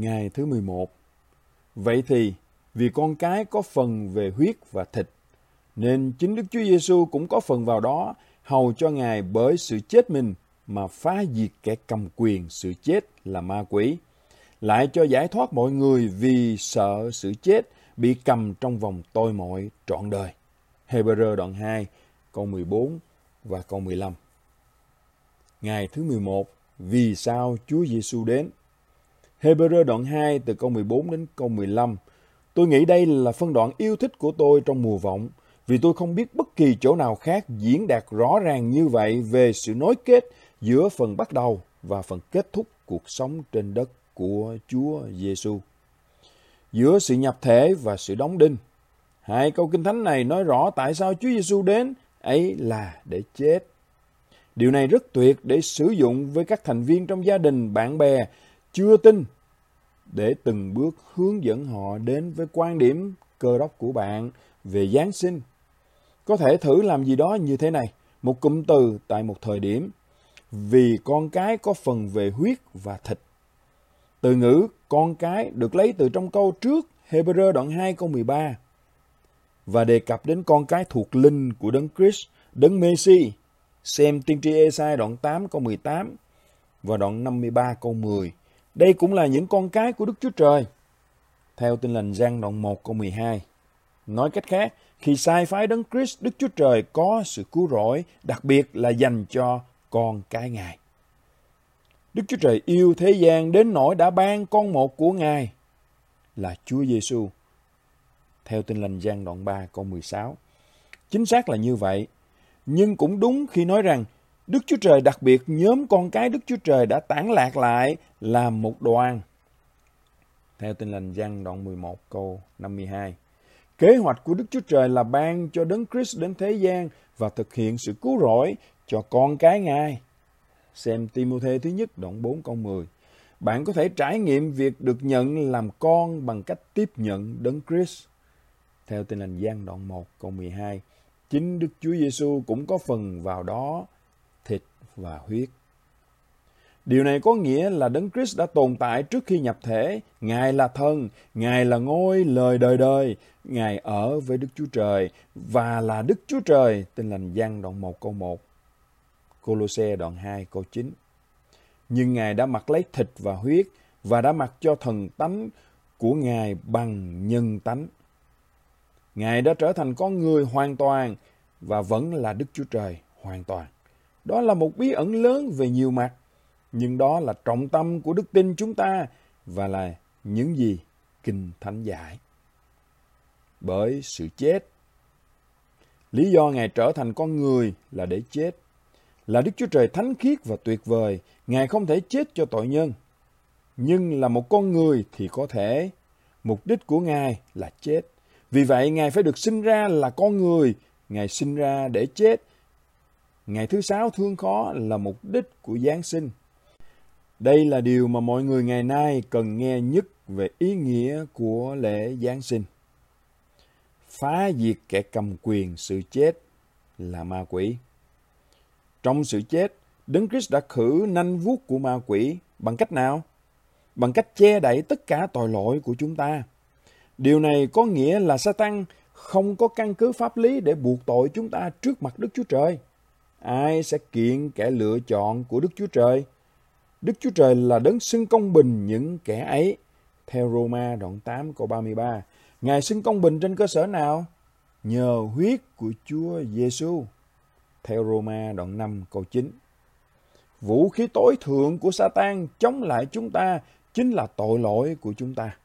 Ngày thứ 11 Vậy thì, vì con cái có phần về huyết và thịt, nên chính Đức Chúa Giêsu cũng có phần vào đó, hầu cho Ngài bởi sự chết mình mà phá diệt kẻ cầm quyền sự chết là ma quỷ, lại cho giải thoát mọi người vì sợ sự chết bị cầm trong vòng tôi mọi trọn đời. Hebrew đoạn 2, câu 14 và câu 15. Ngày thứ 11, vì sao Chúa Giêsu đến? Hebrew đoạn 2 từ câu 14 đến câu 15. Tôi nghĩ đây là phân đoạn yêu thích của tôi trong mùa vọng, vì tôi không biết bất kỳ chỗ nào khác diễn đạt rõ ràng như vậy về sự nối kết giữa phần bắt đầu và phần kết thúc cuộc sống trên đất của Chúa Giêsu. Giữa sự nhập thể và sự đóng đinh. Hai câu kinh thánh này nói rõ tại sao Chúa Giêsu đến, ấy là để chết. Điều này rất tuyệt để sử dụng với các thành viên trong gia đình, bạn bè chưa tin để từng bước hướng dẫn họ đến với quan điểm cơ đốc của bạn về Giáng sinh. Có thể thử làm gì đó như thế này, một cụm từ tại một thời điểm, vì con cái có phần về huyết và thịt. Từ ngữ con cái được lấy từ trong câu trước Hebrew đoạn 2 câu 13 và đề cập đến con cái thuộc linh của Đấng Christ, Đấng Messi. Xem tiên tri Esai đoạn 8 câu 18 và đoạn 53 câu 10. Đây cũng là những con cái của Đức Chúa Trời. Theo tin lành Giăng đoạn 1 câu 12. Nói cách khác, khi sai phái đấng Christ, Đức Chúa Trời có sự cứu rỗi, đặc biệt là dành cho con cái Ngài. Đức Chúa Trời yêu thế gian đến nỗi đã ban con một của Ngài là Chúa Giêsu. Theo tin lành Giăng đoạn 3 câu 16. Chính xác là như vậy, nhưng cũng đúng khi nói rằng Đức Chúa Trời đặc biệt, nhóm con cái Đức Chúa Trời đã tản lạc lại làm một đoàn. Theo tin lành Giăng đoạn 11 câu 52. Kế hoạch của Đức Chúa Trời là ban cho Đấng Christ đến thế gian và thực hiện sự cứu rỗi cho con cái Ngài. Xem Timôthê thứ nhất đoạn 4 câu 10. Bạn có thể trải nghiệm việc được nhận làm con bằng cách tiếp nhận Đấng Christ. Theo tin lành Giăng đoạn 1 câu 12. Chính Đức Chúa Giêsu cũng có phần vào đó thịt và huyết. Điều này có nghĩa là Đấng Christ đã tồn tại trước khi nhập thể. Ngài là thân, Ngài là ngôi lời đời đời, Ngài ở với Đức Chúa Trời và là Đức Chúa Trời. Tin lành Giăng đoạn 1 câu 1. Colosse đoạn 2 câu 9. Nhưng Ngài đã mặc lấy thịt và huyết và đã mặc cho thần tánh của Ngài bằng nhân tánh. Ngài đã trở thành con người hoàn toàn và vẫn là Đức Chúa Trời hoàn toàn. Đó là một bí ẩn lớn về nhiều mặt, nhưng đó là trọng tâm của đức tin chúng ta và là những gì Kinh Thánh dạy. Bởi sự chết. Lý do Ngài trở thành con người là để chết. Là Đức Chúa Trời thánh khiết và tuyệt vời, Ngài không thể chết cho tội nhân. Nhưng là một con người thì có thể. Mục đích của Ngài là chết. Vì vậy, Ngài phải được sinh ra là con người. Ngài sinh ra để chết Ngày thứ sáu thương khó là mục đích của Giáng sinh. Đây là điều mà mọi người ngày nay cần nghe nhất về ý nghĩa của lễ Giáng sinh. Phá diệt kẻ cầm quyền sự chết là ma quỷ. Trong sự chết, Đấng Christ đã khử nanh vuốt của ma quỷ bằng cách nào? Bằng cách che đậy tất cả tội lỗi của chúng ta. Điều này có nghĩa là Satan không có căn cứ pháp lý để buộc tội chúng ta trước mặt Đức Chúa Trời ai sẽ kiện kẻ lựa chọn của Đức Chúa Trời? Đức Chúa Trời là đấng xưng công bình những kẻ ấy. Theo Roma đoạn 8 câu 33, Ngài xưng công bình trên cơ sở nào? Nhờ huyết của Chúa Giêsu. Theo Roma đoạn 5 câu 9. Vũ khí tối thượng của Satan chống lại chúng ta chính là tội lỗi của chúng ta.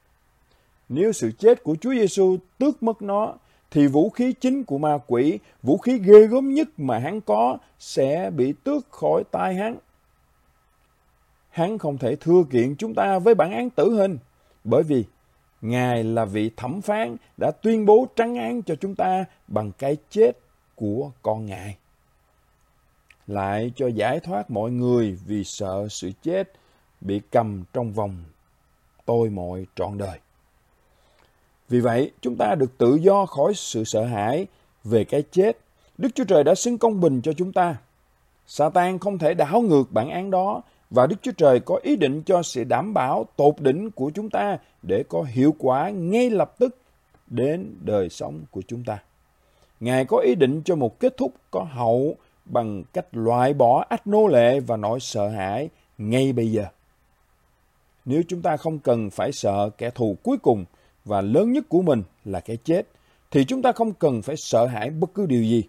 Nếu sự chết của Chúa Giêsu tước mất nó, thì vũ khí chính của ma quỷ, vũ khí ghê gớm nhất mà hắn có sẽ bị tước khỏi tay hắn. Hắn không thể thưa kiện chúng ta với bản án tử hình, bởi vì Ngài là vị thẩm phán đã tuyên bố trắng án cho chúng ta bằng cái chết của con Ngài. Lại cho giải thoát mọi người vì sợ sự chết bị cầm trong vòng tôi mọi trọn đời. Vì vậy, chúng ta được tự do khỏi sự sợ hãi về cái chết. Đức Chúa Trời đã xưng công bình cho chúng ta. Satan không thể đảo ngược bản án đó và Đức Chúa Trời có ý định cho sự đảm bảo tột đỉnh của chúng ta để có hiệu quả ngay lập tức đến đời sống của chúng ta. Ngài có ý định cho một kết thúc có hậu bằng cách loại bỏ ách nô lệ và nỗi sợ hãi ngay bây giờ. Nếu chúng ta không cần phải sợ kẻ thù cuối cùng và lớn nhất của mình là cái chết, thì chúng ta không cần phải sợ hãi bất cứ điều gì.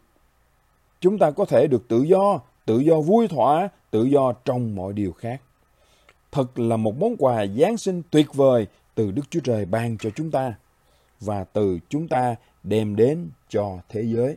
Chúng ta có thể được tự do, tự do vui thỏa, tự do trong mọi điều khác. Thật là một món quà Giáng sinh tuyệt vời từ Đức Chúa Trời ban cho chúng ta và từ chúng ta đem đến cho thế giới.